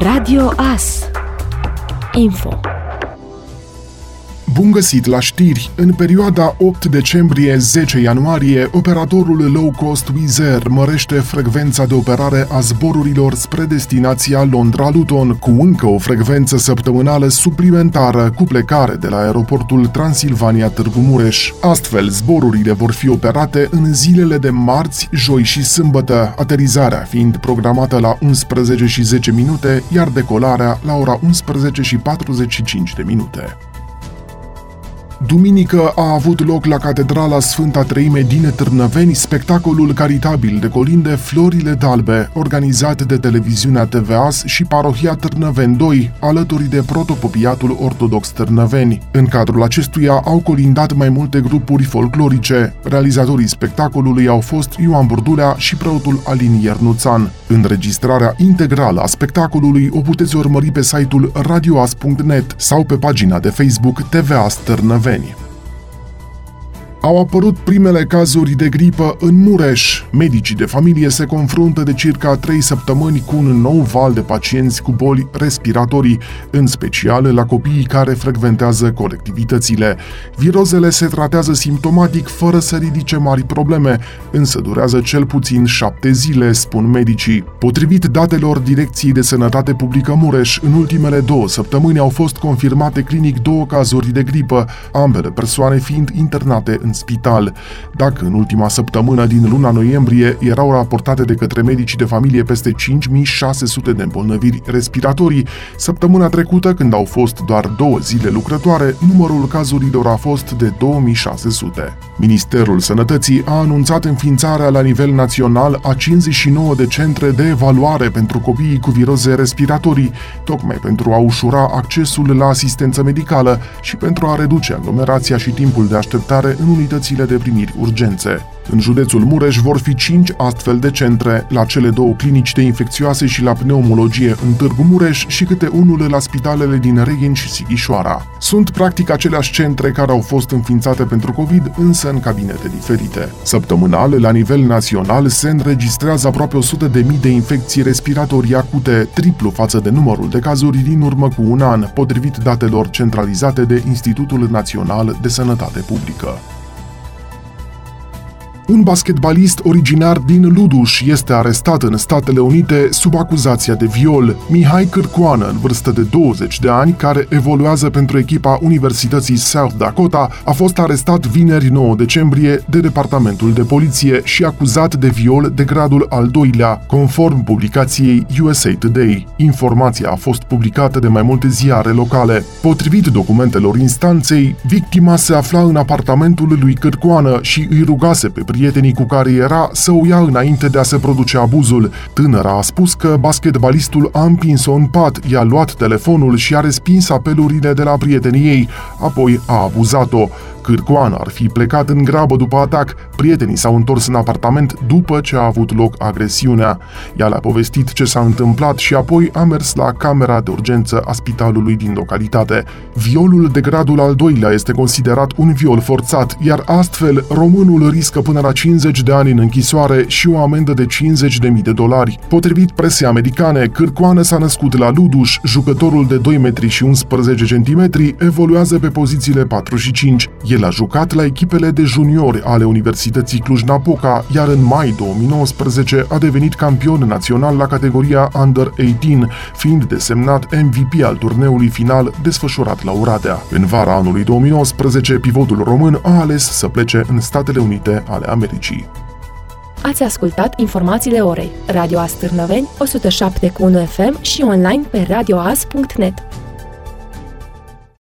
Radio AS Info Bun găsit la știri! În perioada 8 decembrie-10 ianuarie, operatorul low-cost Wizz Air mărește frecvența de operare a zborurilor spre destinația Londra-Luton, cu încă o frecvență săptămânală suplimentară cu plecare de la aeroportul Transilvania Târgu Mureș. Astfel, zborurile vor fi operate în zilele de marți, joi și sâmbătă, aterizarea fiind programată la 11 și 10 minute, iar decolarea la ora 11 și 45 de minute. Duminică a avut loc la Catedrala Sfânta Treime din Târnăveni spectacolul caritabil de colinde Florile Dalbe, organizat de televiziunea TVAS și parohia Târnăveni 2, alături de protopopiatul ortodox Târnăveni. În cadrul acestuia au colindat mai multe grupuri folclorice. Realizatorii spectacolului au fost Ioan Burdulea și preotul Alin Iernuțan. Înregistrarea integrală a spectacolului o puteți urmări pe site-ul radioas.net sau pe pagina de Facebook TVAS Târnăveni Słowenii. Au apărut primele cazuri de gripă în Mureș. Medicii de familie se confruntă de circa 3 săptămâni cu un nou val de pacienți cu boli respiratorii, în special la copiii care frecventează colectivitățile. Virozele se tratează simptomatic fără să ridice mari probleme, însă durează cel puțin 7 zile, spun medicii. Potrivit datelor Direcției de Sănătate Publică Mureș, în ultimele două săptămâni au fost confirmate clinic două cazuri de gripă, ambele persoane fiind internate în spital. Dacă în ultima săptămână din luna noiembrie erau raportate de către medicii de familie peste 5600 de îmbolnăviri respiratorii, săptămâna trecută, când au fost doar două zile lucrătoare, numărul cazurilor a fost de 2600. Ministerul Sănătății a anunțat înființarea la nivel național a 59 de centre de evaluare pentru copiii cu viroze respiratorii, tocmai pentru a ușura accesul la asistență medicală și pentru a reduce aglomerația și timpul de așteptare în unitățile de primiri urgențe. În județul Mureș vor fi 5 astfel de centre, la cele două clinici de infecțioase și la pneumologie în Târgu Mureș și câte unul la spitalele din Reghin și Sighișoara. Sunt practic aceleași centre care au fost înființate pentru COVID, însă în cabinete diferite. Săptămânal, la nivel național, se înregistrează aproape 100.000 de, de infecții respiratorii acute, triplu față de numărul de cazuri din urmă cu un an, potrivit datelor centralizate de Institutul Național de Sănătate Publică. Un basketbalist originar din Luduș este arestat în Statele Unite sub acuzația de viol. Mihai Cârcoană, în vârstă de 20 de ani, care evoluează pentru echipa Universității South Dakota, a fost arestat vineri 9 decembrie de Departamentul de Poliție și acuzat de viol de gradul al doilea, conform publicației USA Today. Informația a fost publicată de mai multe ziare locale. Potrivit documentelor instanței, victima se afla în apartamentul lui Cârcoană și îi rugase pe prietenii cu care era să o ia înainte de a se produce abuzul. Tânăra a spus că basketbalistul a împins-o în pat, i-a luat telefonul și a respins apelurile de la prietenii ei, apoi a abuzat-o. Cârcoan ar fi plecat în grabă după atac, prietenii s-au întors în apartament după ce a avut loc agresiunea. Ea le-a povestit ce s-a întâmplat și apoi a mers la camera de urgență a spitalului din localitate. Violul de gradul al doilea este considerat un viol forțat, iar astfel românul riscă până la 50 de ani în închisoare și o amendă de 50.000 de dolari. Potrivit presei americane, Cârcoană s-a născut la Luduș, jucătorul de 2 metri și 11 cm evoluează pe pozițiile 4 și 5. El a jucat la echipele de juniori ale Universității Cluj-Napoca, iar în mai 2019 a devenit campion național la categoria Under-18, fiind desemnat MVP al turneului final desfășurat la Oradea. În vara anului 2019, pivotul român a ales să plece în Statele Unite ale Americii. Ați ascultat informațiile orei. Radio Astârnăveni, 107.1 FM și online pe radioas.net.